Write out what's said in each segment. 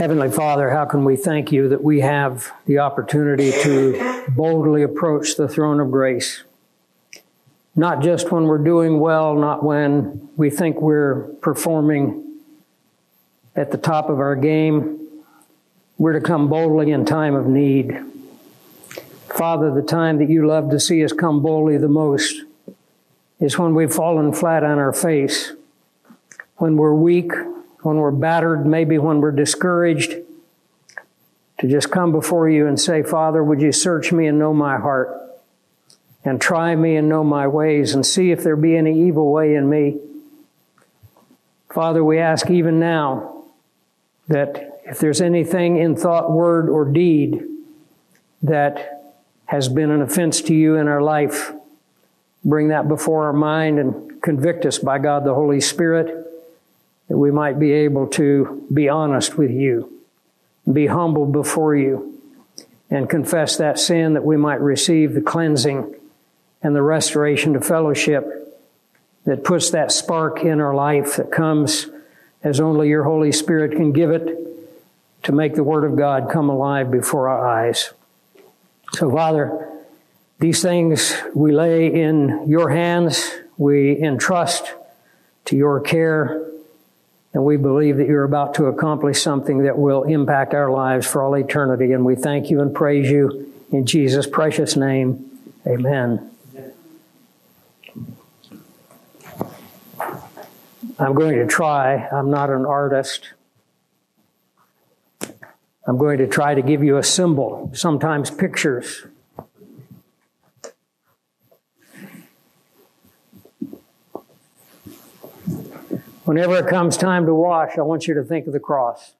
Heavenly Father, how can we thank you that we have the opportunity to boldly approach the throne of grace? Not just when we're doing well, not when we think we're performing at the top of our game. We're to come boldly in time of need. Father, the time that you love to see us come boldly the most is when we've fallen flat on our face, when we're weak, when we're battered, maybe when we're discouraged, to just come before you and say, Father, would you search me and know my heart? And try me and know my ways and see if there be any evil way in me. Father, we ask even now that if there's anything in thought, word, or deed that has been an offense to you in our life, bring that before our mind and convict us by God the Holy Spirit that we might be able to be honest with you, be humble before you, and confess that sin that we might receive the cleansing and the restoration to fellowship that puts that spark in our life that comes as only your Holy Spirit can give it to make the Word of God come alive before our eyes. So, Father, these things we lay in your hands, we entrust to your care. And we believe that you're about to accomplish something that will impact our lives for all eternity. And we thank you and praise you in Jesus' precious name. Amen. I'm going to try. I'm not an artist. I'm going to try to give you a symbol, sometimes pictures. Whenever it comes time to wash, I want you to think of the cross.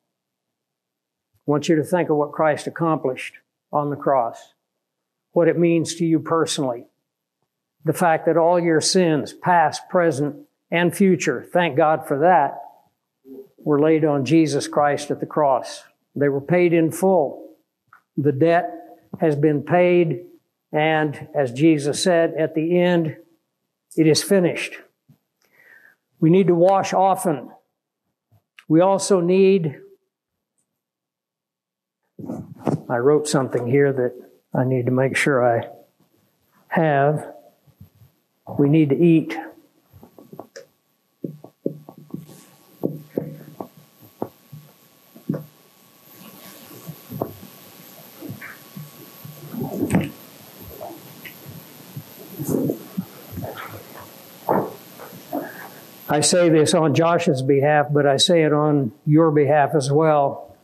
I want you to think of what Christ accomplished on the cross, what it means to you personally. The fact that all your sins, past, present, and future, thank God for that, were laid on Jesus Christ at the cross. They were paid in full. The debt has been paid, and as Jesus said at the end, it is finished. We need to wash often. We also need, I wrote something here that I need to make sure I have. We need to eat. I say this on Josh's behalf, but I say it on your behalf as well.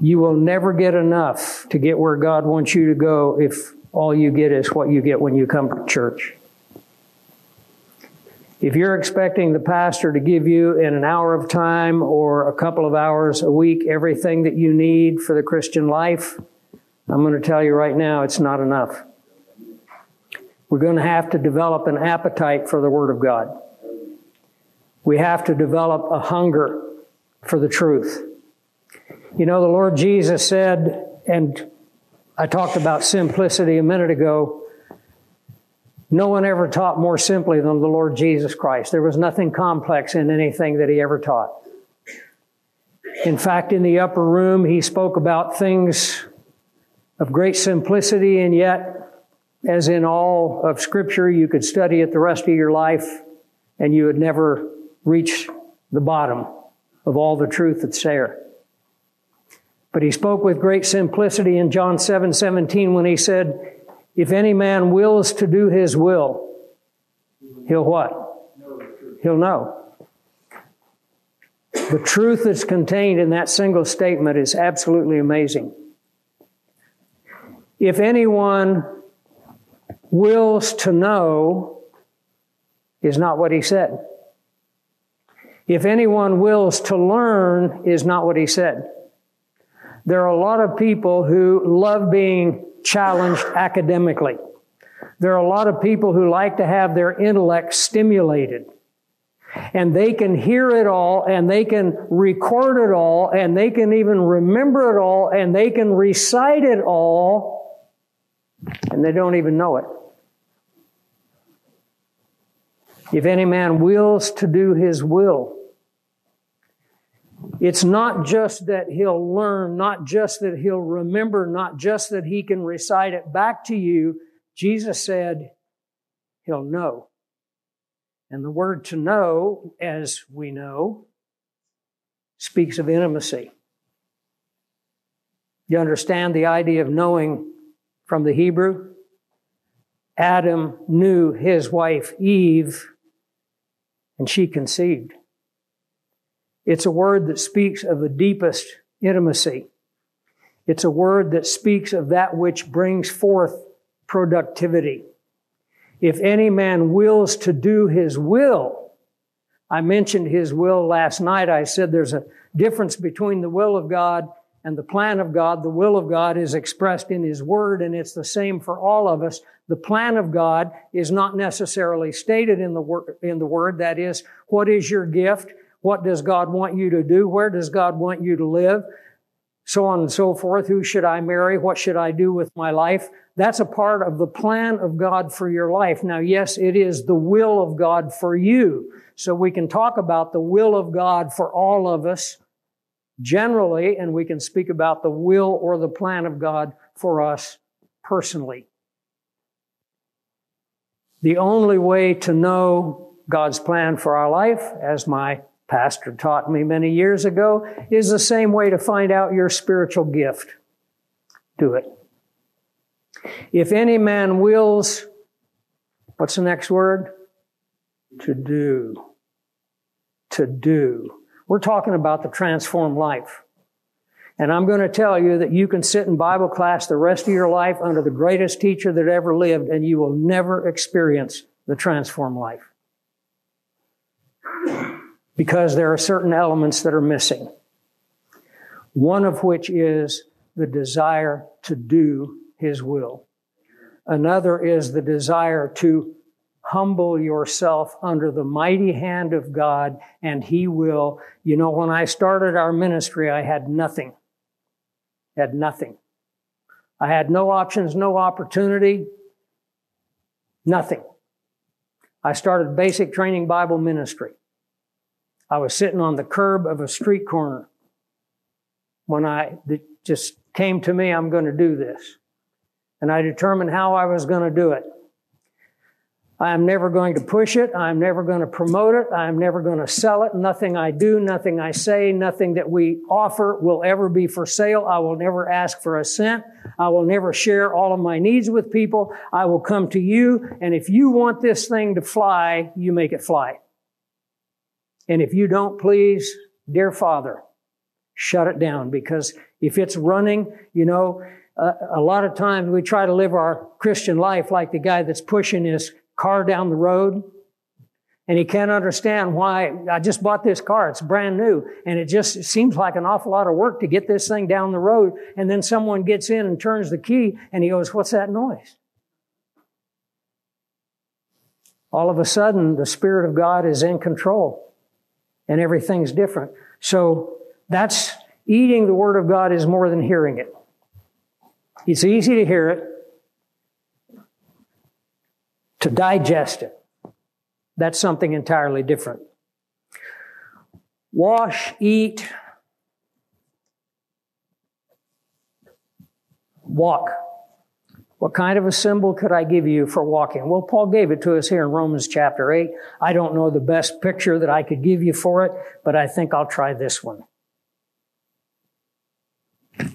You will never get enough to get where God wants you to go if all you get is what you get when you come to church. If you're expecting the pastor to give you in an hour of time or a couple of hours a week everything that you need for the Christian life, I'm going to tell you right now it's not enough. We're going to have to develop an appetite for the Word of God. We have to develop a hunger for the truth. You know, the Lord Jesus said, and I talked about simplicity a minute ago. No one ever taught more simply than the Lord Jesus Christ. There was nothing complex in anything that he ever taught. In fact, in the upper room, he spoke about things of great simplicity, and yet, as in all of Scripture, you could study it the rest of your life and you would never reach the bottom of all the truth that's there. But he spoke with great simplicity in John 7 17 when he said, If any man wills to do his will, he'll what? He'll know. The truth that's contained in that single statement is absolutely amazing. If anyone wills to know, is not what he said. If anyone wills to learn, is not what he said. There are a lot of people who love being challenged academically. There are a lot of people who like to have their intellect stimulated. And they can hear it all, and they can record it all, and they can even remember it all, and they can recite it all, and they don't even know it. If any man wills to do his will, It's not just that he'll learn, not just that he'll remember, not just that he can recite it back to you. Jesus said he'll know. And the word to know, as we know, speaks of intimacy. You understand the idea of knowing from the Hebrew? Adam knew his wife Eve, and she conceived. It's a word that speaks of the deepest intimacy. It's a word that speaks of that which brings forth productivity. If any man wills to do his will, I mentioned his will last night. I said there's a difference between the will of God and the plan of God. The will of God is expressed in his word and it's the same for all of us. The plan of God is not necessarily stated in the word, in the word. That is, what is your gift? What does God want you to do? Where does God want you to live? So on and so forth. Who should I marry? What should I do with my life? That's a part of the plan of God for your life. Now, yes, it is the will of God for you. So we can talk about the will of God for all of us generally, and we can speak about the will or the plan of God for us personally. The only way to know God's plan for our life, as my pastor taught me many years ago, is the same way to find out your spiritual gift. Do it. If any man wills, what's the next word? To do. To do. We're talking about the transformed life. And I'm going to tell you that you can sit in Bible class the rest of your life under the greatest teacher that ever lived and you will never experience the transformed life because there are certain elements that are missing. One of which is the desire to do His will. Another is the desire to humble yourself under the mighty hand of God and He will. You know, when I started our ministry, I had nothing. Had nothing. I had no options, no opportunity, nothing. I started basic training Bible ministry. I was sitting on the curb of a street corner when I just came to me, I'm going to do this. And I determined how I was going to do it. I'm never going to push it. I'm never going to promote it. I'm never going to sell it. Nothing I do, nothing I say, nothing that we offer will ever be for sale. I will never ask for a cent. I will never share all of my needs with people. I will come to you. And if you want this thing to fly, you make it fly. And if you don't, please, dear Father, shut it down because if it's running, you know, uh, a lot of times we try to live our Christian life like the guy that's pushing his car down the road and he can't understand why I just bought this car. It's brand new. And it just seems like an awful lot of work to get this thing down the road. And then someone gets in and turns the key and he goes, what's that noise? All of a sudden, the Spirit of God is in control and everything's different. So that's eating the Word of God is more than hearing it. It's easy to hear it, to digest it. That's something entirely different. Wash, eat, walk. What kind of a symbol could I give you for walking? Well, Paul gave it to us here in Romans chapter 8. I don't know the best picture that I could give you for it, but I think I'll try this one. The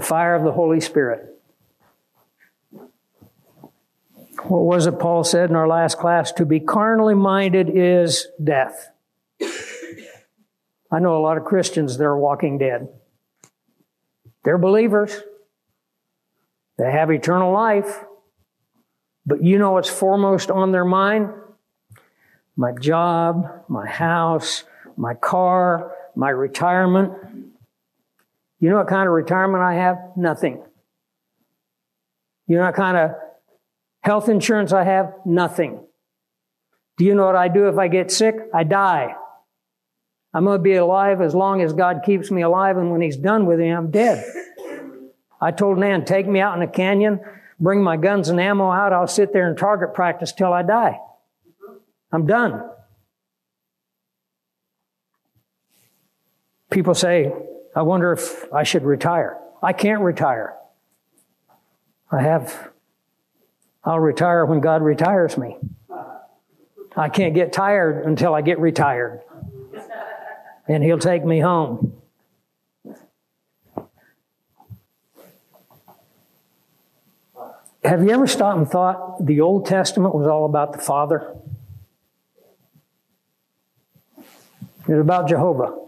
fire of the Holy Spirit. What was it Paul said in our last class? To be carnally minded is death. I know a lot of Christians that are walking dead. They're believers. They have eternal life. But you know what's foremost on their mind? My job, my house, my car, my retirement. You know what kind of retirement I have? Nothing. You know what kind of health insurance I have? Nothing. Do you know what I do if I get sick? I die. I'm going to be alive as long as God keeps me alive, and when He's done with me, I'm dead. I told Nan, take me out in a canyon, bring my guns and ammo out. I'll sit there and target practice till I die. I'm done. People say, I wonder if I should retire. I can't retire. I have, I'll retire when God retires me. I can't get tired until I get retired. And He'll take me home. Have you ever stopped and thought the Old Testament was all about the Father? It was about Jehovah.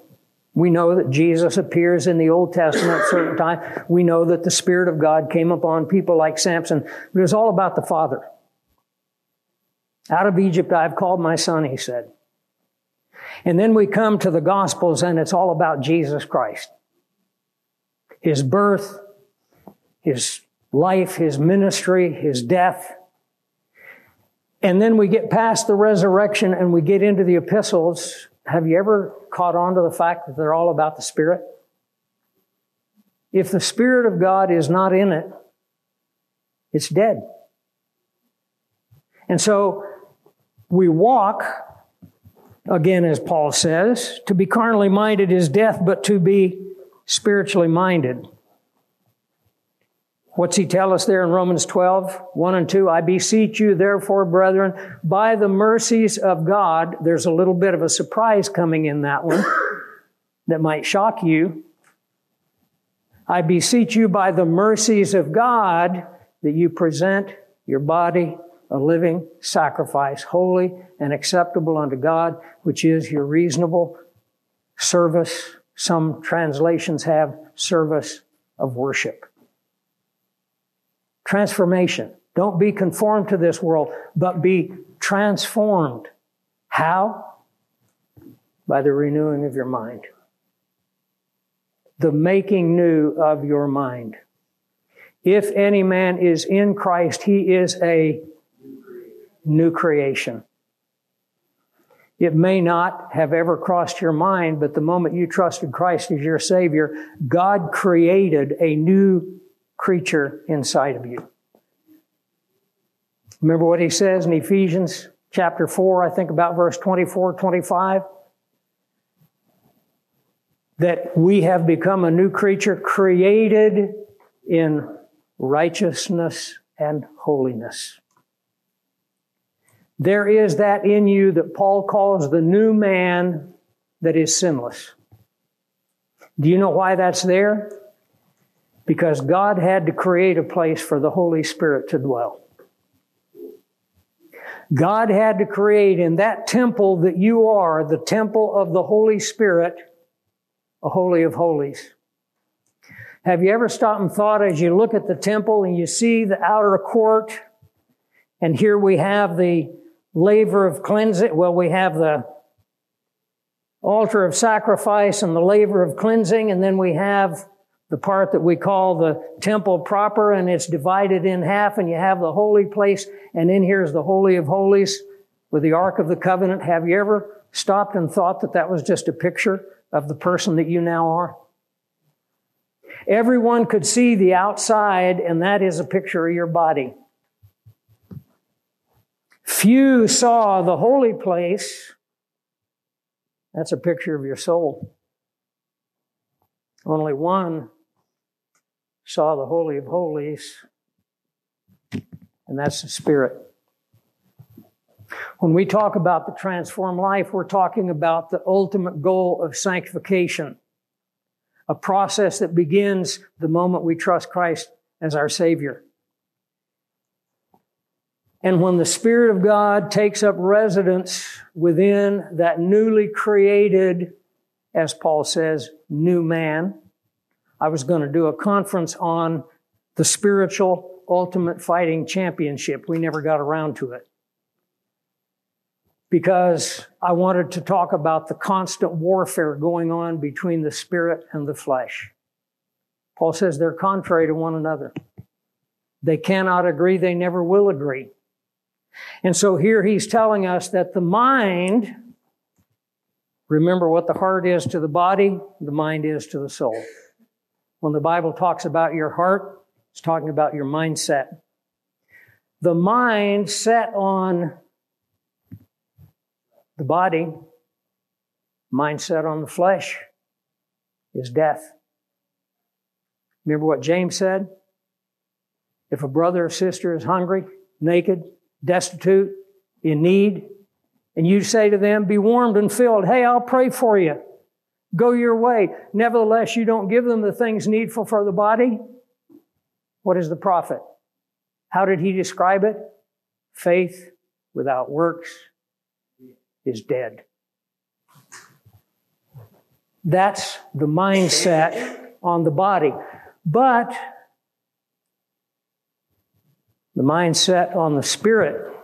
We know that Jesus appears in the Old Testament at certain time. We know that the Spirit of God came upon people like Samson. But it was all about the Father. Out of Egypt I've called my son, he said. And then we come to the Gospels and it's all about Jesus Christ. His birth, His life, His ministry, His death. And then we get past the resurrection and we get into the epistles have you ever caught on to the fact that they're all about the Spirit? If the Spirit of God is not in it, it's dead. And so we walk, again, as Paul says, to be carnally minded is death, but to be spiritually minded What's he tell us there in Romans 12, 1 and 2? I beseech you, therefore, brethren, by the mercies of God, there's a little bit of a surprise coming in that one that might shock you. I beseech you by the mercies of God that you present your body a living sacrifice, holy and acceptable unto God, which is your reasonable service. Some translations have service of worship. Transformation. Don't be conformed to this world, but be transformed. How? By the renewing of your mind. The making new of your mind. If any man is in Christ, he is a new creation. It may not have ever crossed your mind, but the moment you trusted Christ as your Savior, God created a new creature inside of you. Remember what he says in Ephesians chapter 4, I think about verse 24, 25? That we have become a new creature created in righteousness and holiness. There is that in you that Paul calls the new man that is sinless. Do you know why that's there? Because God had to create a place for the Holy Spirit to dwell. God had to create in that temple that you are, the temple of the Holy Spirit, a holy of holies. Have you ever stopped and thought as you look at the temple and you see the outer court, and here we have the laver of cleansing, well, we have the altar of sacrifice and the laver of cleansing, and then we have the part that we call the temple proper, and it's divided in half, and you have the holy place, and in here is the Holy of Holies with the Ark of the Covenant. Have you ever stopped and thought that that was just a picture of the person that you now are? Everyone could see the outside, and that is a picture of your body. Few saw the holy place. That's a picture of your soul. Only one saw the Holy of Holies, and that's the Spirit. When we talk about the transformed life, we're talking about the ultimate goal of sanctification, a process that begins the moment we trust Christ as our Savior. And when the Spirit of God takes up residence within that newly created, as Paul says, new man, I was going to do a conference on the spiritual ultimate fighting championship. We never got around to it. Because I wanted to talk about the constant warfare going on between the spirit and the flesh. Paul says they're contrary to one another. They cannot agree, they never will agree. And so here he's telling us that the mind, remember what the heart is to the body, the mind is to the soul. When the Bible talks about your heart, it's talking about your mindset. The mind set on the body, mindset on the flesh. is death. Remember what James said? If a brother or sister is hungry, naked, destitute, in need, and you say to them, Be warmed and filled, hey, I'll pray for you. Go your way. Nevertheless, you don't give them the things needful for the body. What is the profit? How did he describe it? Faith without works is dead. That's the mindset on the body. But the mindset on the spirit,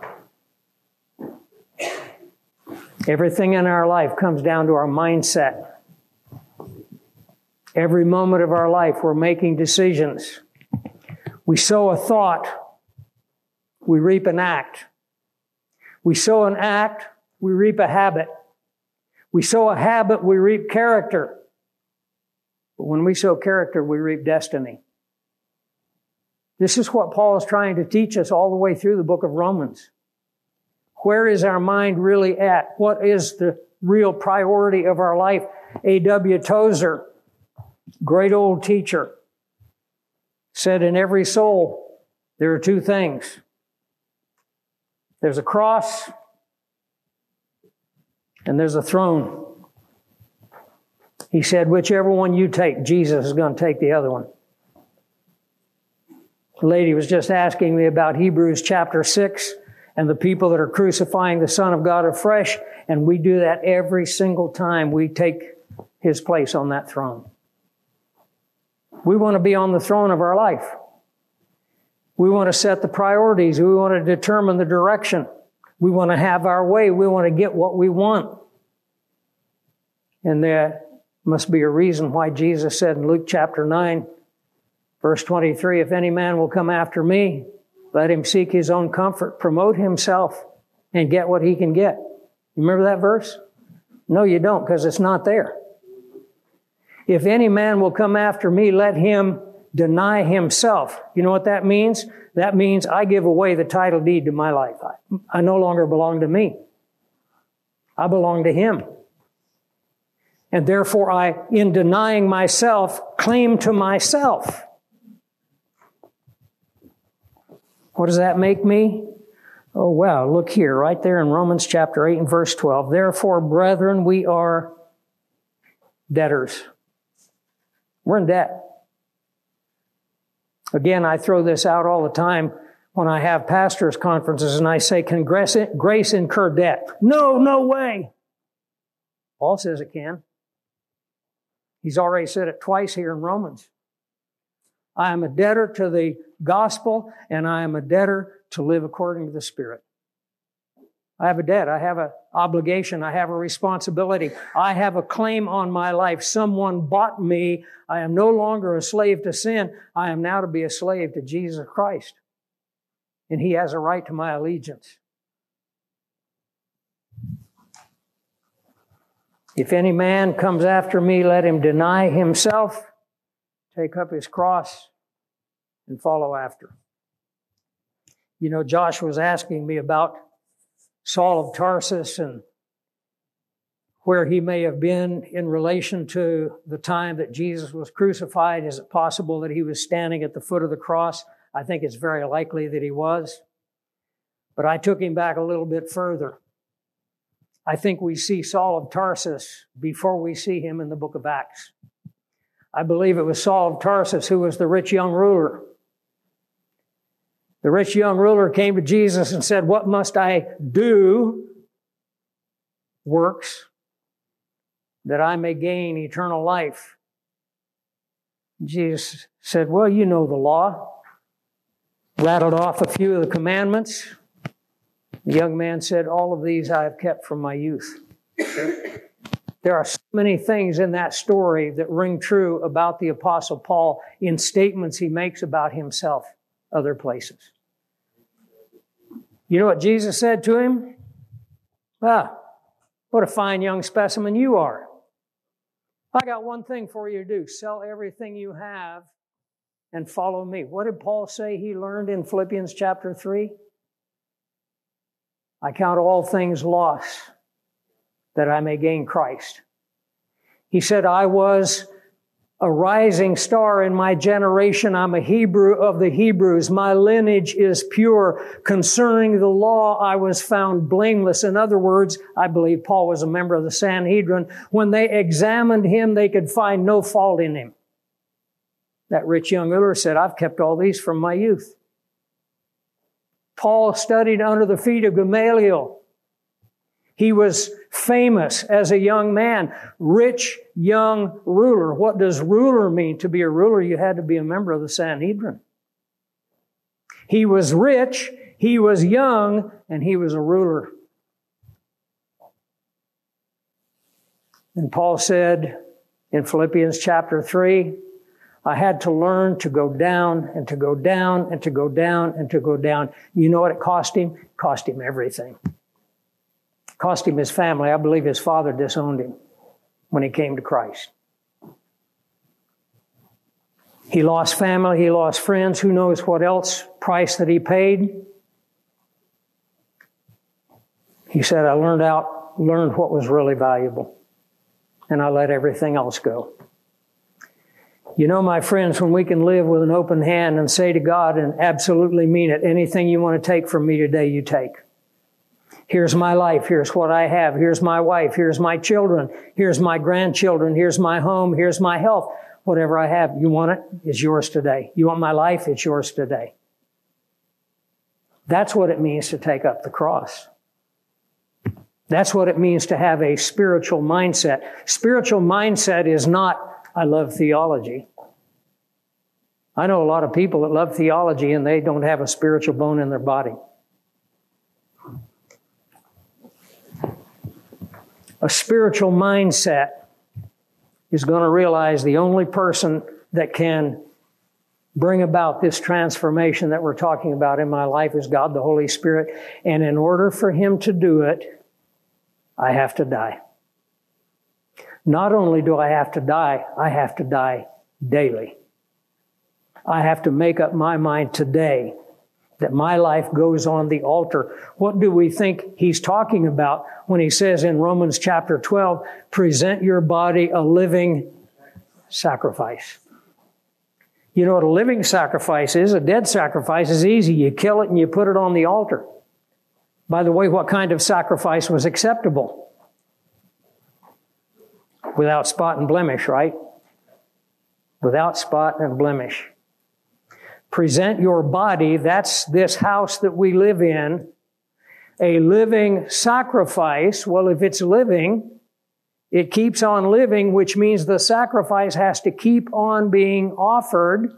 everything in our life comes down to our mindset. Every moment of our life, we're making decisions. We sow a thought, we reap an act. We sow an act, we reap a habit. We sow a habit, we reap character. But when we sow character, we reap destiny. This is what Paul is trying to teach us all the way through the book of Romans. Where is our mind really at? What is the real priority of our life? A.W. Tozer, great old teacher, said in every soul, there are two things. There's a cross and there's a throne. He said, whichever one you take, Jesus is going to take the other one. The lady was just asking me about Hebrews chapter 6 and the people that are crucifying the Son of God afresh, and we do that every single time we take his place on that throne. We want to be on the throne of our life. We want to set the priorities. We want to determine the direction. We want to have our way. We want to get what we want. And there must be a reason why Jesus said in Luke chapter 9, verse 23, if any man will come after me, let him seek his own comfort, promote himself, and get what he can get. You remember that verse? No, you don't, because it's not there. If any man will come after me, let him deny himself. You know what that means? That means I give away the title deed to my life. I, I no longer belong to me. I belong to him. And therefore I, in denying myself, claim to myself. What does that make me? Oh, wow. Look here, right there in Romans chapter 8 and verse 12. Therefore, brethren, we are debtors. We're in debt. Again, I throw this out all the time when I have pastors' conferences and I say, Can grace, incur debt? No, no way. Paul says it can. He's already said it twice here in Romans. I am a debtor to the gospel and I am a debtor to live according to the Spirit. I have a debt. I have an obligation. I have a responsibility. I have a claim on my life. Someone bought me. I am no longer a slave to sin. I am now to be a slave to Jesus Christ. And He has a right to my allegiance. If any man comes after me, let him deny himself, take up his cross, and follow after. You know, Josh was asking me about Saul of Tarsus and where he may have been in relation to the time that Jesus was crucified. Is it possible that he was standing at the foot of the cross? I think it's very likely that he was. But I took him back a little bit further. I think we see Saul of Tarsus before we see him in the book of Acts. I believe it was Saul of Tarsus who was the rich young ruler. The rich young ruler came to Jesus and said, What must I do? Works that I may gain eternal life. Jesus said, Well, you know the law. Rattled off a few of the commandments. The young man said, All of these I have kept from my youth. There are so many things in that story that ring true about the Apostle Paul in statements he makes about himself other places. You know what Jesus said to him? Ah, what a fine young specimen you are. I got one thing for you to do sell everything you have and follow me. What did Paul say he learned in Philippians chapter 3? I count all things loss that I may gain Christ. He said, I was a rising star in my generation. I'm a Hebrew of the Hebrews. My lineage is pure. Concerning the law, I was found blameless. In other words, I believe Paul was a member of the Sanhedrin. When they examined him, they could find no fault in him. That rich young ruler said, I've kept all these from my youth. Paul studied under the feet of Gamaliel. He was famous as a young man, rich young ruler. What does ruler mean? To be a ruler, you had to be a member of the Sanhedrin. He was rich, he was young, and he was a ruler. And Paul said in Philippians chapter 3, I had to learn to go down and to go down and to go down and to go down. You know what it cost him? It cost him everything. Cost him his family. I believe his father disowned him when he came to Christ. He lost family, he lost friends, who knows what else price that he paid. He said, I learned out, learned what was really valuable, and I let everything else go. You know, my friends, when we can live with an open hand and say to God and absolutely mean it, anything you want to take from me today, you take. Here's my life. Here's what I have. Here's my wife. Here's my children. Here's my grandchildren. Here's my home. Here's my health. Whatever I have, you want it? It's yours today. You want my life? It's yours today. That's what it means to take up the cross. That's what it means to have a spiritual mindset. Spiritual mindset is not I love theology. I know a lot of people that love theology and they don't have a spiritual bone in their body. A spiritual mindset is going to realize the only person that can bring about this transformation that we're talking about in my life is God the Holy Spirit. And in order for Him to do it, I have to die. Not only do I have to die, I have to die daily. I have to make up my mind today that my life goes on the altar. What do we think he's talking about when he says in Romans chapter 12, present your body a living sacrifice? You know what a living sacrifice is? A dead sacrifice is easy. You kill it and you put it on the altar. By the way, what kind of sacrifice was acceptable? without spot and blemish, right? Without spot and blemish. Present your body, that's this house that we live in, a living sacrifice. Well, if it's living, it keeps on living, which means the sacrifice has to keep on being offered.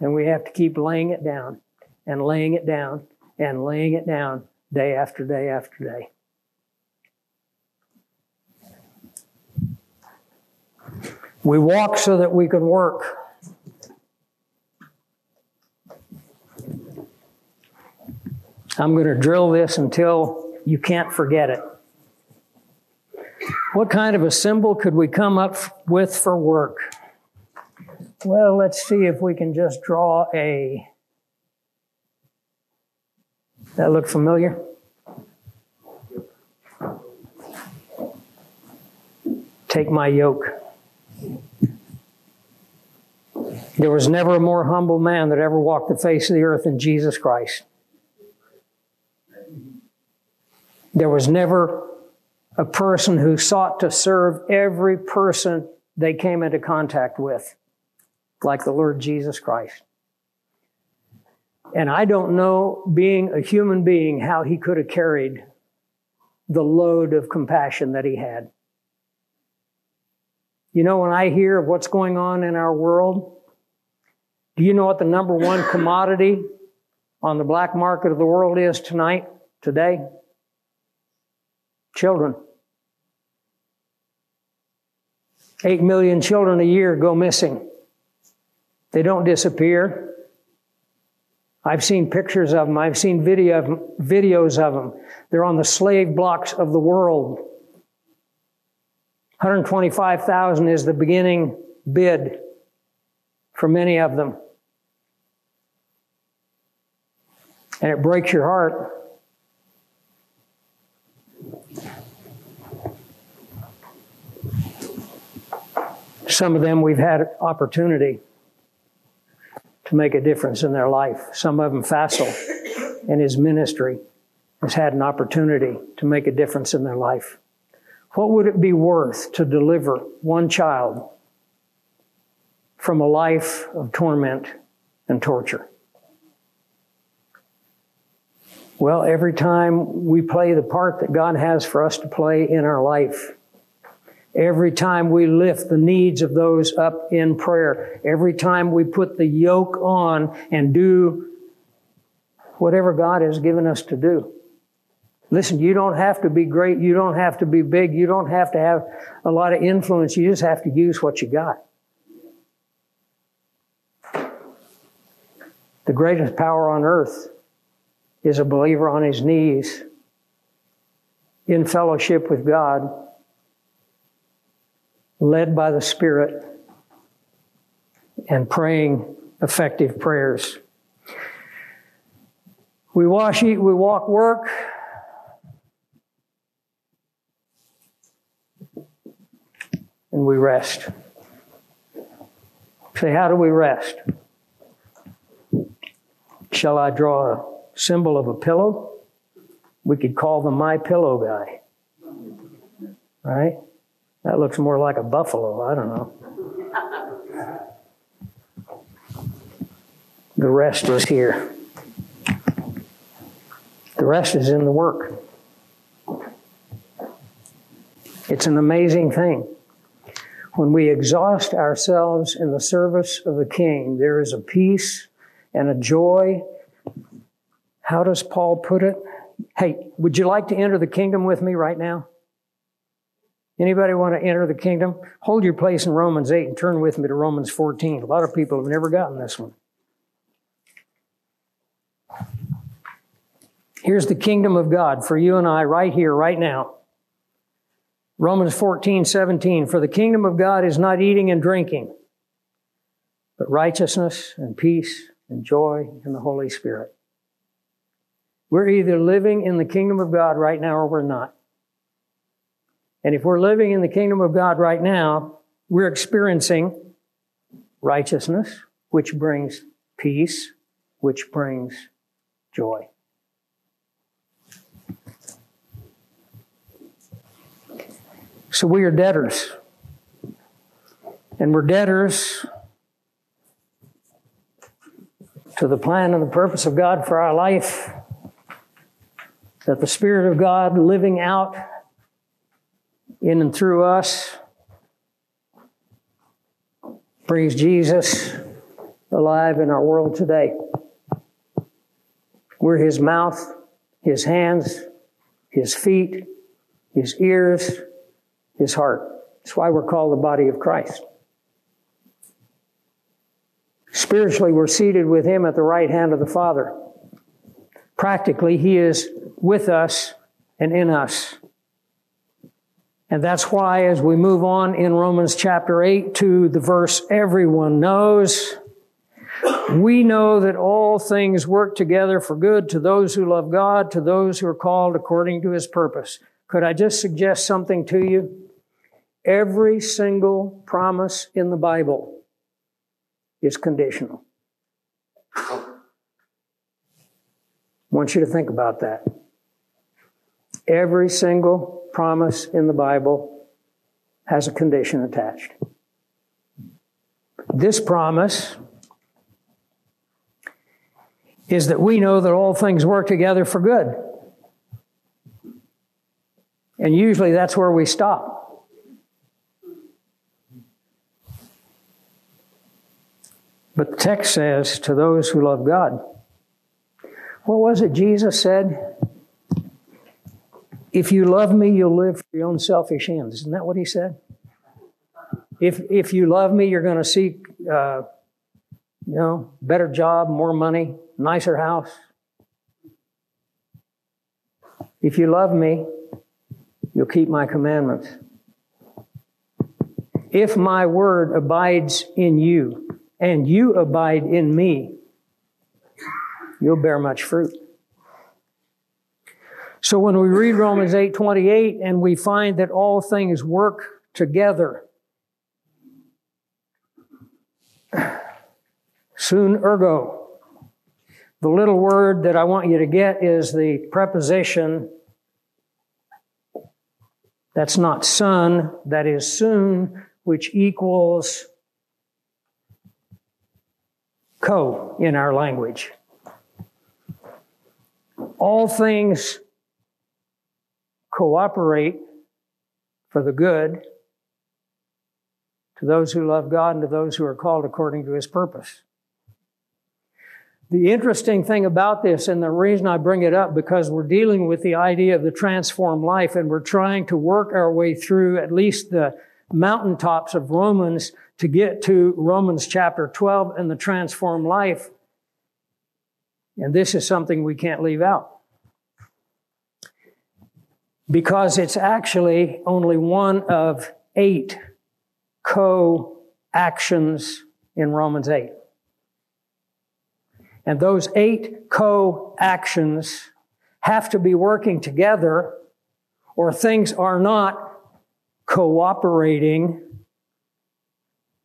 And we have to keep laying it down and laying it down and laying it down day after day after day. We walk so that we can work. I'm going to drill this until you can't forget it. What kind of a symbol could we come up with for work? Well, let's see if we can just draw a. That look familiar? Take my yoke. There was never a more humble man that ever walked the face of the earth than Jesus Christ. There was never a person who sought to serve every person they came into contact with, like the Lord Jesus Christ. And I don't know, being a human being, how he could have carried the load of compassion that he had. You know, when I hear of what's going on in our world, do you know what the number one commodity on the black market of the world is tonight, today? Children. Eight million children a year go missing. They don't disappear. I've seen pictures of them. I've seen video videos of them. They're on the slave blocks of the world. 125,000 is the beginning bid for many of them. And it breaks your heart. Some of them we've had opportunity to make a difference in their life. Some of them, Fassel and his ministry, has had an opportunity to make a difference in their life. What would it be worth to deliver one child from a life of torment and torture? Well, every time we play the part that God has for us to play in our life, every time we lift the needs of those up in prayer, every time we put the yoke on and do whatever God has given us to do. Listen, you don't have to be great. You don't have to be big. You don't have to have a lot of influence. You just have to use what you got. The greatest power on earth is a believer on his knees in fellowship with God, led by the Spirit, and praying effective prayers. We wash, eat, we walk, work. And we rest. Say, how do we rest? Shall I draw a symbol of a pillow? We could call them MyPillow guy. Right? That looks more like a buffalo. I don't know. The rest is here. The rest is in the work. It's an amazing thing. When we exhaust ourselves in the service of the King, there is a peace and a joy. How does Paul put it? Hey, would you like to enter the kingdom with me right now? Anybody want to enter the kingdom? Hold your place in Romans 8 and turn with me to Romans 14. A lot of people have never gotten this one. Here's the kingdom of God for you and I right here, right now. Romans 14, 17. For the kingdom of God is not eating and drinking, but righteousness and peace and joy in the Holy Spirit. We're either living in the kingdom of God right now or we're not. And if we're living in the kingdom of God right now, we're experiencing righteousness, which brings peace, which brings joy. So we are debtors. And we're debtors to the plan and the purpose of God for our life. That the Spirit of God living out in and through us brings Jesus alive in our world today. We're His mouth, His hands, His feet, His ears, his heart. That's why we're called the body of Christ. Spiritually, we're seated with him at the right hand of the Father. Practically, he is with us and in us. And that's why, as we move on in Romans chapter 8 to the verse everyone knows, we know that all things work together for good to those who love God, to those who are called according to his purpose. Could I just suggest something to you? Every single promise in the Bible is conditional. I want you to think about that. Every single promise in the Bible has a condition attached. This promise is that we know that all things work together for good. And usually that's where we stop. But the text says, to those who love God. What was it Jesus said? If you love me, you'll live for your own selfish ends. Isn't that what he said? If, if you love me, you're going to seek, uh, you know, better job, more money, nicer house. If you love me, you'll keep my commandments. If my word abides in you, and you abide in me, you'll bear much fruit. So when we read Romans 8:28 and we find that all things work together Sun ergo. The little word that I want you to get is the preposition that's not son, that is soon, which equals co in our language. All things cooperate for the good to those who love God and to those who are called according to his purpose. The interesting thing about this, and the reason I bring it up, because we're dealing with the idea of the transformed life and we're trying to work our way through at least the mountaintops of Romans to get to Romans chapter 12 and the transformed life. And this is something we can't leave out. Because it's actually only one of eight co actions in Romans 8. And those eight co actions have to be working together, or things are not cooperating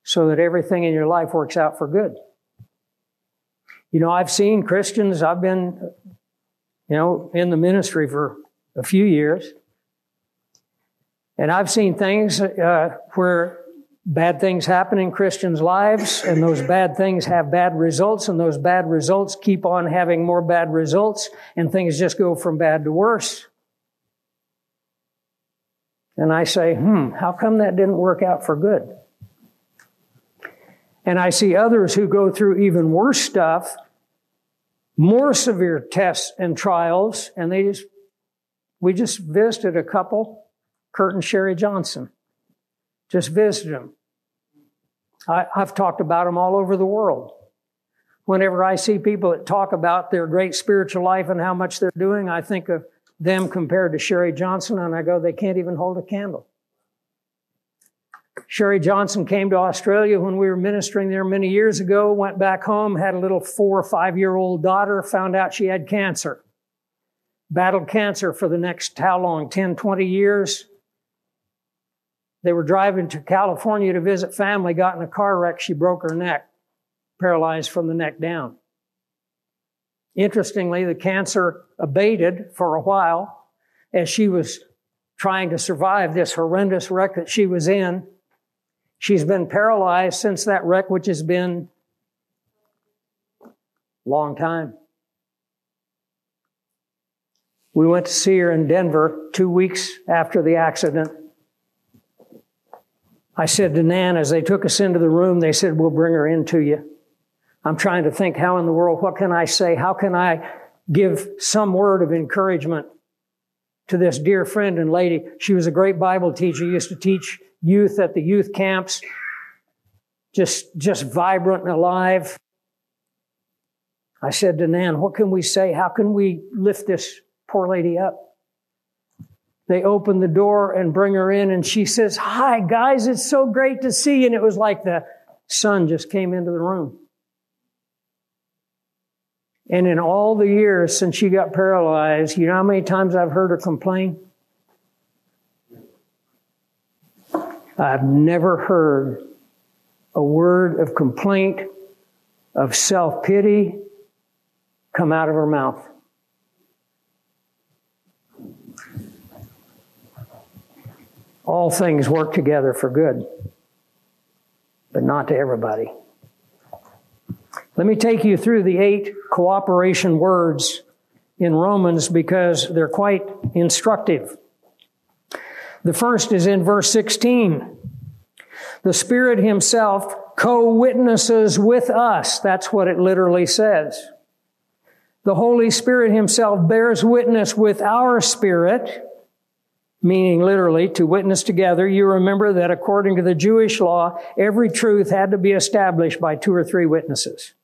so that everything in your life works out for good. You know, I've seen Christians, I've been, you know, in the ministry for a few years, and I've seen things uh, where bad things happen in Christians' lives, and those bad things have bad results, and those bad results keep on having more bad results, and things just go from bad to worse. And I say, hmm, how come that didn't work out for good? And I see others who go through even worse stuff, more severe tests and trials, and they just, we just visited a couple, Kurt and Sherry Johnson. Just visited them. I, I've talked about them all over the world. Whenever I see people that talk about their great spiritual life and how much they're doing, I think of them compared to Sherry Johnson, and I go, they can't even hold a candle. Sherry Johnson came to Australia when we were ministering there many years ago, went back home, had a little four or five year old daughter, found out she had cancer. Battled cancer for the next how long? 10, 20 years. They were driving to California to visit family, got in a car wreck, she broke her neck, paralyzed from the neck down. Interestingly, the cancer abated for a while as she was trying to survive this horrendous wreck that she was in. She's been paralyzed since that wreck, which has been a long time. We went to see her in Denver two weeks after the accident. I said to Nan, as they took us into the room, they said, We'll bring her in to you. I'm trying to think how in the world, what can I say? How can I give some word of encouragement to this dear friend and lady? She was a great Bible teacher, used to teach youth at the youth camps, just, just vibrant and alive. I said to Nan, what can we say? How can we lift this poor lady up? They open the door and bring her in and she says, hi guys, it's so great to see you. And it was like the sun just came into the room. And in all the years since she got paralyzed, you know how many times I've heard her complain? I've never heard a word of complaint, of self pity come out of her mouth. All things work together for good, but not to everybody. Let me take you through the eight cooperation words in Romans because they're quite instructive. The first is in verse 16. The Spirit Himself co-witnesses with us. That's what it literally says. The Holy Spirit Himself bears witness with our spirit meaning literally to witness together, you remember that according to the Jewish law, every truth had to be established by two or three witnesses.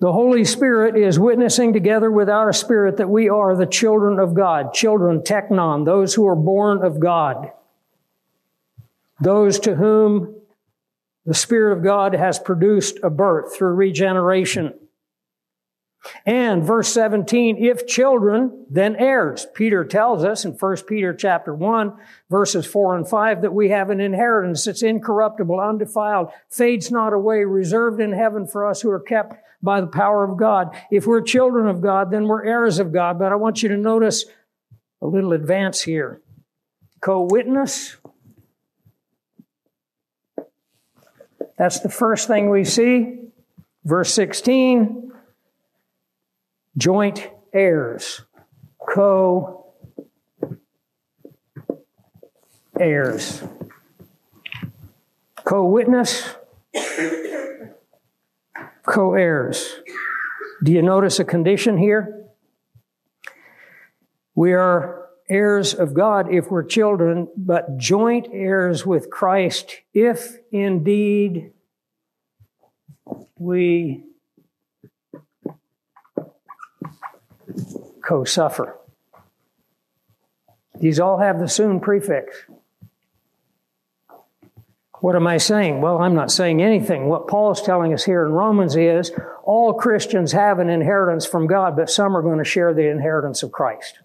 The Holy Spirit is witnessing together with our spirit that we are the children of God, children, teknon, those who are born of God, those to whom the Spirit of God has produced a birth through regeneration. And verse 17, if children, then heirs. Peter tells us in 1 Peter chapter 1, verses 4 and 5, that we have an inheritance that's incorruptible, undefiled, fades not away, reserved in heaven for us who are kept by the power of God. If we're children of God, then we're heirs of God. But I want you to notice a little advance here. Co-witness. That's the first thing we see. Verse 16 joint heirs, co heirs, co witness, co heirs. Do you notice a condition here? We are heirs of God if we're children, but joint heirs with Christ if indeed we co suffer. These all have the soon prefix. What am I saying? Well, I'm not saying anything. What Paul is telling us here in Romans is all Christians have an inheritance from God, but some are going to share the inheritance of Christ.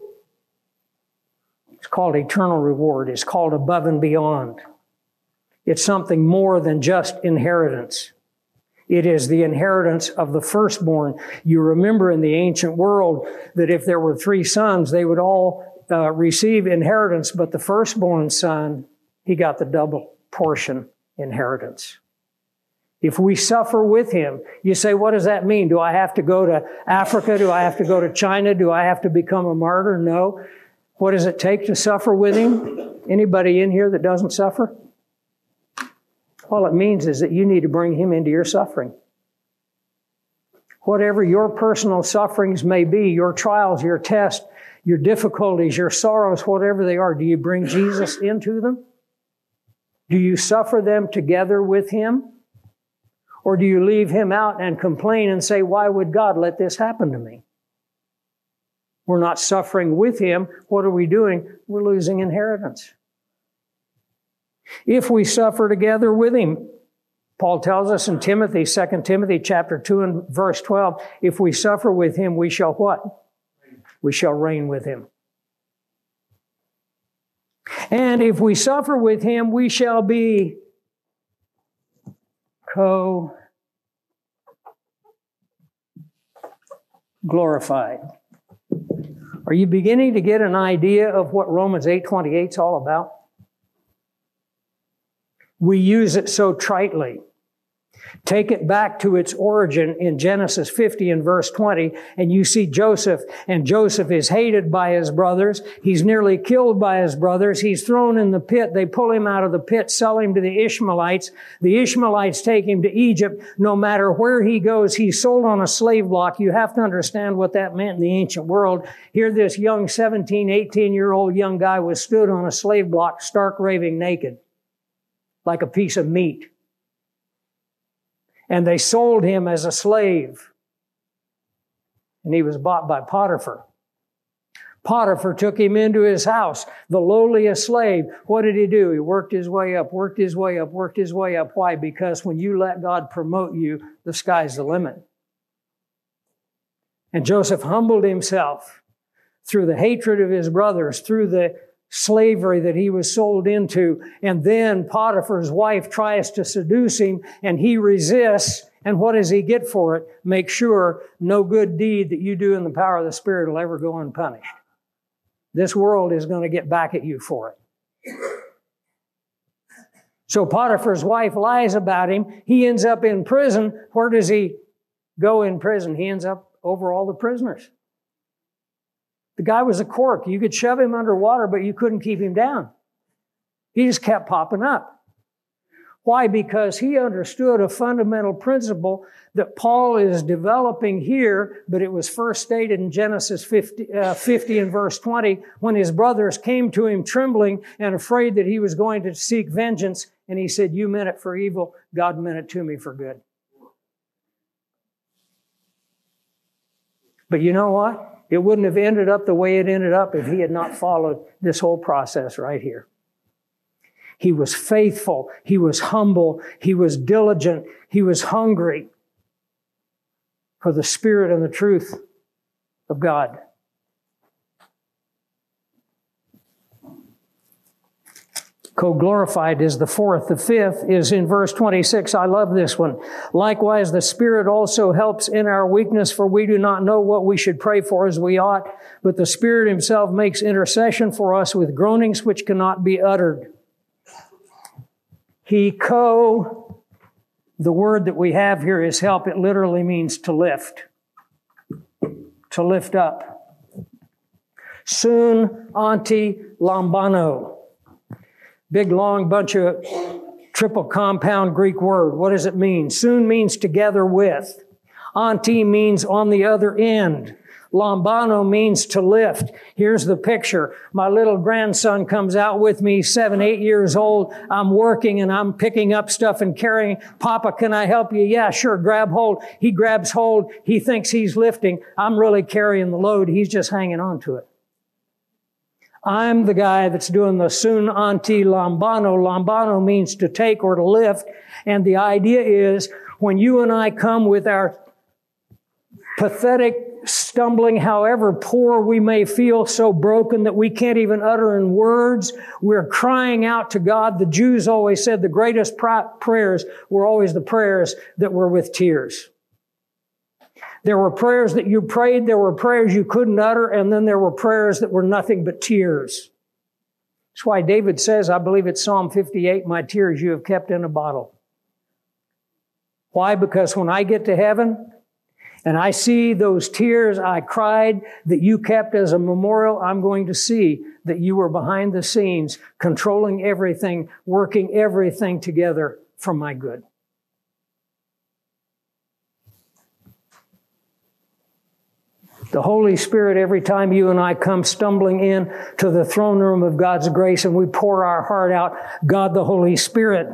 It's called eternal reward. It's called above and beyond. It's something more than just inheritance. It is the inheritance of the firstborn. You remember in the ancient world that if there were three sons, they would all uh, receive inheritance, but the firstborn son, he got the double portion inheritance. If we suffer with him, you say, what does that mean? Do I have to go to Africa? Do I have to go to China? Do I have to become a martyr? No. What does it take to suffer with him? Anybody in here that doesn't suffer? All it means is that you need to bring Him into your suffering. Whatever your personal sufferings may be, your trials, your tests, your difficulties, your sorrows, whatever they are, do you bring Jesus into them? Do you suffer them together with Him? Or do you leave Him out and complain and say, Why would God let this happen to me? We're not suffering with Him. What are we doing? We're losing inheritance. If we suffer together with him, Paul tells us in Timothy, 2 Timothy chapter 2 and verse 12, if we suffer with him, we shall what? We shall reign with him. And if we suffer with him, we shall be co glorified. Are you beginning to get an idea of what Romans 8:28 is all about? We use it so tritely. Take it back to its origin in Genesis 50 and verse 20, and you see Joseph, and Joseph is hated by his brothers. He's nearly killed by his brothers. He's thrown in the pit. They pull him out of the pit, sell him to the Ishmaelites. The Ishmaelites take him to Egypt. No matter where he goes, he's sold on a slave block. You have to understand what that meant in the ancient world. Here, this young 17, 18 year old young guy was stood on a slave block, stark raving naked like a piece of meat. And they sold him as a slave. And he was bought by Potiphar. Potiphar took him into his house, the lowliest slave. What did he do? He worked his way up, worked his way up, worked his way up. Why? Because when you let God promote you, the sky's the limit. And Joseph humbled himself through the hatred of his brothers, through the slavery that he was sold into. And then Potiphar's wife tries to seduce him and he resists. And what does he get for it? Make sure no good deed that you do in the power of the Spirit will ever go unpunished. This world is going to get back at you for it. So Potiphar's wife lies about him. He ends up in prison. Where does he go in prison? He ends up over all the prisoners. The guy was a cork. You could shove him underwater, but you couldn't keep him down. He just kept popping up. Why? Because he understood a fundamental principle that Paul is developing here, but it was first stated in Genesis 50, uh, 50 and verse 20 when his brothers came to him trembling and afraid that he was going to seek vengeance. And he said, You meant it for evil. God meant it to me for good. But you know what? It wouldn't have ended up the way it ended up if he had not followed this whole process right here. He was faithful. He was humble. He was diligent. He was hungry. for the Spirit and the truth of God. Co-glorified is the fourth. The fifth is in verse 26. I love this one. Likewise, the Spirit also helps in our weakness, for we do not know what we should pray for as we ought, but the Spirit himself makes intercession for us with groanings which cannot be uttered. He co, the word that we have here is help. It literally means to lift, to lift up. Soon, anti lambano Big long bunch of triple compound Greek word. What does it mean? Soon means together with. Anti means on the other end. Lambano means to lift. Here's the picture. My little grandson comes out with me, seven, eight years old. I'm working and I'm picking up stuff and carrying. Papa, can I help you? Yeah, sure. Grab hold. He grabs hold. He thinks he's lifting. I'm really carrying the load. He's just hanging on to it. I'm the guy that's doing the sun anti lambano. Lambano means to take or to lift. And the idea is when you and I come with our pathetic stumbling, however poor we may feel, so broken that we can't even utter in words, we're crying out to God. The Jews always said the greatest prayers were always the prayers that were with tears. There were prayers that you prayed, there were prayers you couldn't utter, and then there were prayers that were nothing but tears. That's why David says, I believe it's Psalm 58, my tears you have kept in a bottle. Why? Because when I get to heaven and I see those tears I cried that you kept as a memorial, I'm going to see that you were behind the scenes, controlling everything, working everything together for my good. The Holy Spirit every time you and I come stumbling in to the throne room of God's grace and we pour our heart out, God the Holy Spirit,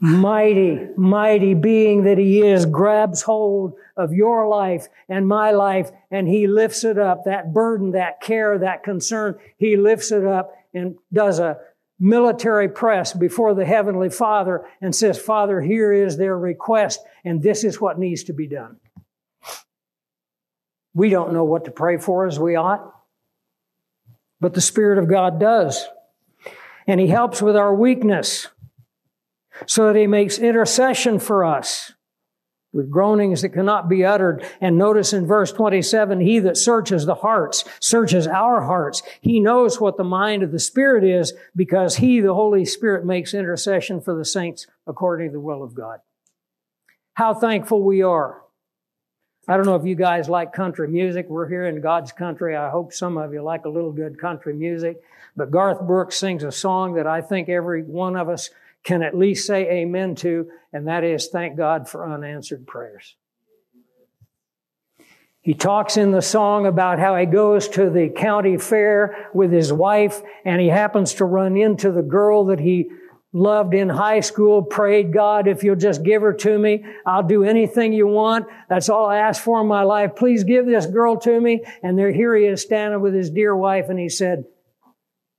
mighty, mighty being that He is, grabs hold of your life and my life and He lifts it up. That burden, that care, that concern, He lifts it up and does a military press before the Heavenly Father and says, Father, here is their request and this is what needs to be done. We don't know what to pray for as we ought, but the Spirit of God does. And He helps with our weakness so that He makes intercession for us with groanings that cannot be uttered. And notice in verse 27, He that searches the hearts, searches our hearts. He knows what the mind of the Spirit is because He, the Holy Spirit, makes intercession for the saints according to the will of God. How thankful we are I don't know if you guys like country music. We're here in God's country. I hope some of you like a little good country music. But Garth Brooks sings a song that I think every one of us can at least say amen to, and that is thank God for unanswered prayers. He talks in the song about how he goes to the county fair with his wife and he happens to run into the girl that he loved in high school, prayed, God, if you'll just give her to me, I'll do anything you want. That's all I ask for in my life. Please give this girl to me. And there, here he is standing with his dear wife. And he said,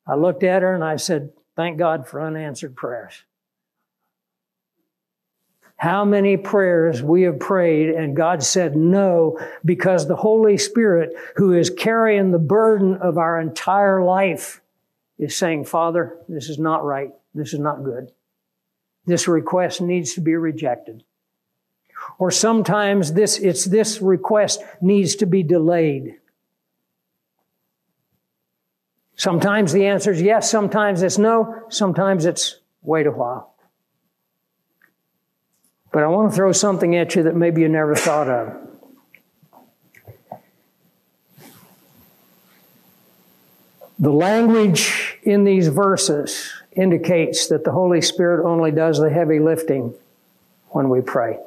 I looked at her and I said, thank God for unanswered prayers. How many prayers we have prayed and God said no because the Holy Spirit, who is carrying the burden of our entire life, is saying, Father, this is not right. This is not good. This request needs to be rejected. Or sometimes this, it's this request needs to be delayed. Sometimes the answer is yes, sometimes it's no, sometimes it's wait a while. But I want to throw something at you that maybe you never thought of. The language in these verses indicates that the Holy Spirit only does the heavy lifting when we pray.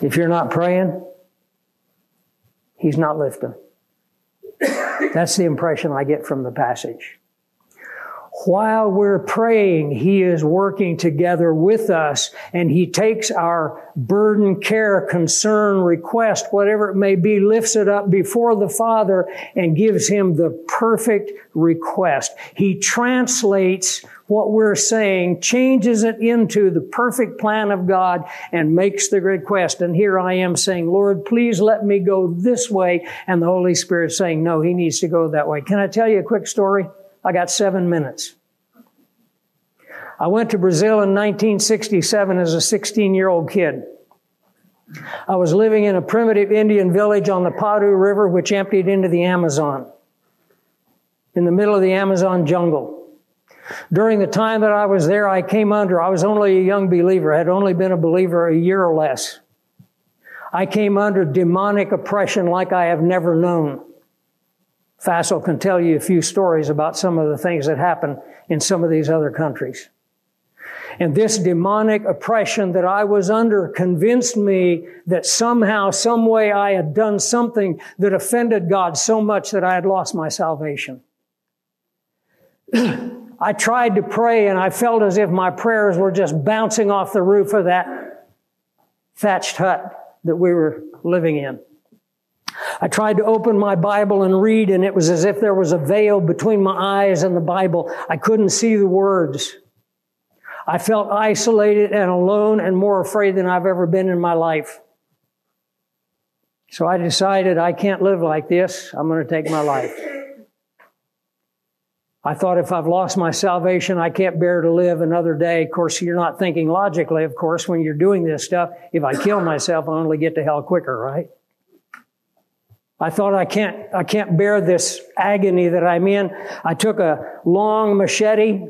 If you're not praying, He's not lifting. That's the impression I get from the passage. While we're praying, He is working together with us and He takes our burden, care, concern, request, whatever it may be, lifts it up before the Father and gives Him the perfect request. He translates what we're saying, changes it into the perfect plan of God and makes the request. And here I am saying, Lord, please let me go this way. And the Holy Spirit saying, no, He needs to go that way. Can I tell you a quick story? I got seven minutes. I went to Brazil in 1967 as a 16 year old kid. I was living in a primitive Indian village on the Padu River, which emptied into the Amazon, in the middle of the Amazon jungle. During the time that I was there, I came under, I was only a young believer, I had only been a believer a year or less. I came under demonic oppression like I have never known. Fassel can tell you a few stories about some of the things that happened in some of these other countries. And this demonic oppression that I was under convinced me that somehow, some way I had done something that offended God so much that I had lost my salvation. I tried to pray and I felt as if my prayers were just bouncing off the roof of that thatched hut that we were living in. I tried to open my Bible and read, and it was as if there was a veil between my eyes and the Bible. I couldn't see the words. I felt isolated and alone and more afraid than I've ever been in my life. So I decided I can't live like this. I'm going to take my life. I thought if I've lost my salvation, I can't bear to live another day. Of course, you're not thinking logically, of course, when you're doing this stuff. If I kill myself, I only get to hell quicker, right? I thought I can't, I can't bear this agony that I'm in. I took a long machete,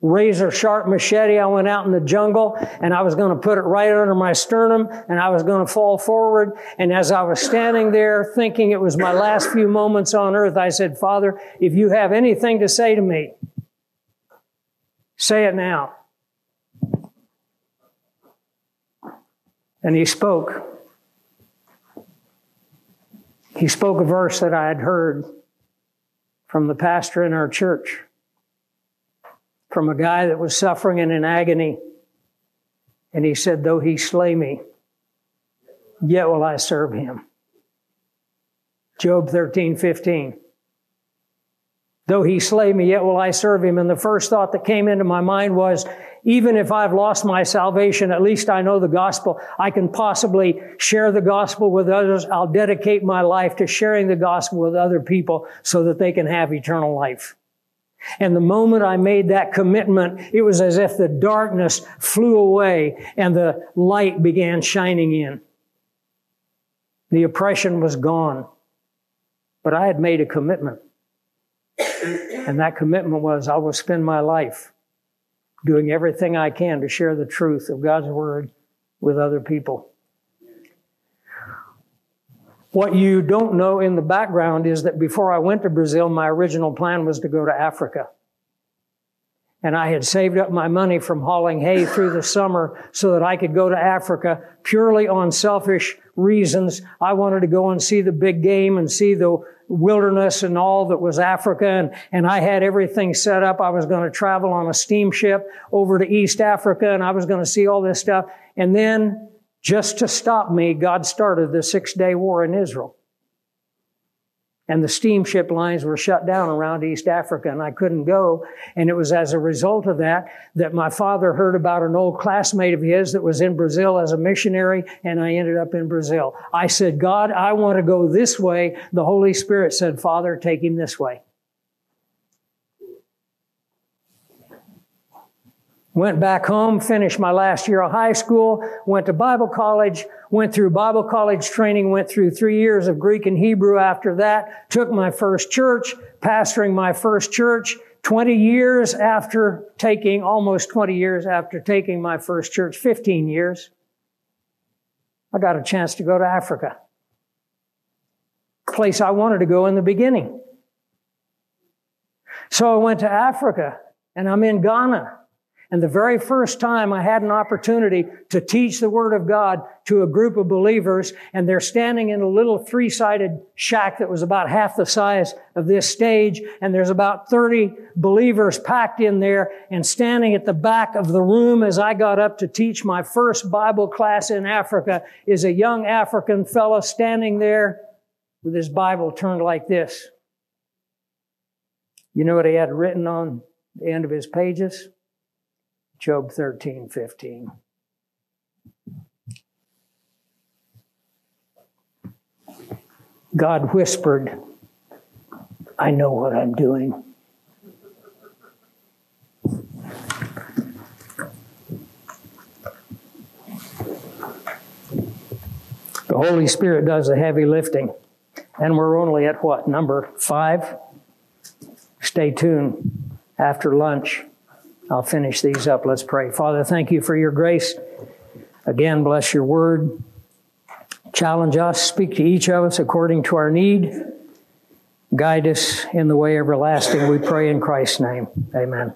razor sharp machete. I went out in the jungle and I was going to put it right under my sternum and I was going to fall forward. And as I was standing there thinking it was my last few moments on earth, I said, Father, if you have anything to say to me, say it now. And he spoke. He spoke a verse that I had heard from the pastor in our church, from a guy that was suffering and in agony. And he said, Though he slay me, yet will I serve him. Job 13, 15. Though he slay me, yet will I serve him. And the first thought that came into my mind was, even if I've lost my salvation, at least I know the gospel. I can possibly share the gospel with others. I'll dedicate my life to sharing the gospel with other people so that they can have eternal life. And the moment I made that commitment, it was as if the darkness flew away and the light began shining in. The oppression was gone. But I had made a commitment. And that commitment was I will spend my life doing everything I can to share the truth of God's Word with other people. What you don't know in the background is that before I went to Brazil, my original plan was to go to Africa. And I had saved up my money from hauling hay through the summer so that I could go to Africa purely on selfish reasons. I wanted to go and see the big game and see the wilderness and all that was Africa. And, and I had everything set up. I was going to travel on a steamship over to East Africa and I was going to see all this stuff. And then just to stop me, God started the six day war in Israel. And the steamship lines were shut down around East Africa and I couldn't go. And it was as a result of that that my father heard about an old classmate of his that was in Brazil as a missionary and I ended up in Brazil. I said, God, I want to go this way. The Holy Spirit said, Father, take him this way. Went back home, finished my last year of high school, went to Bible college, went through Bible college training, went through three years of Greek and Hebrew after that, took my first church, pastoring my first church, 20 years after taking, almost 20 years after taking my first church, 15 years, I got a chance to go to Africa. Place I wanted to go in the beginning. So I went to Africa and I'm in Ghana And the very first time I had an opportunity to teach the Word of God to a group of believers, and they're standing in a little three-sided shack that was about half the size of this stage, and there's about 30 believers packed in there, and standing at the back of the room as I got up to teach my first Bible class in Africa is a young African fellow standing there with his Bible turned like this. You know what he had written on the end of his pages? Job 13, 15. God whispered, I know what I'm doing. The Holy Spirit does the heavy lifting. And we're only at what, number five? Stay tuned. After lunch, I'll finish these up. Let's pray. Father, thank you for your grace. Again, bless your word. Challenge us, speak to each of us according to our need. Guide us in the way everlasting, we pray in Christ's name. Amen.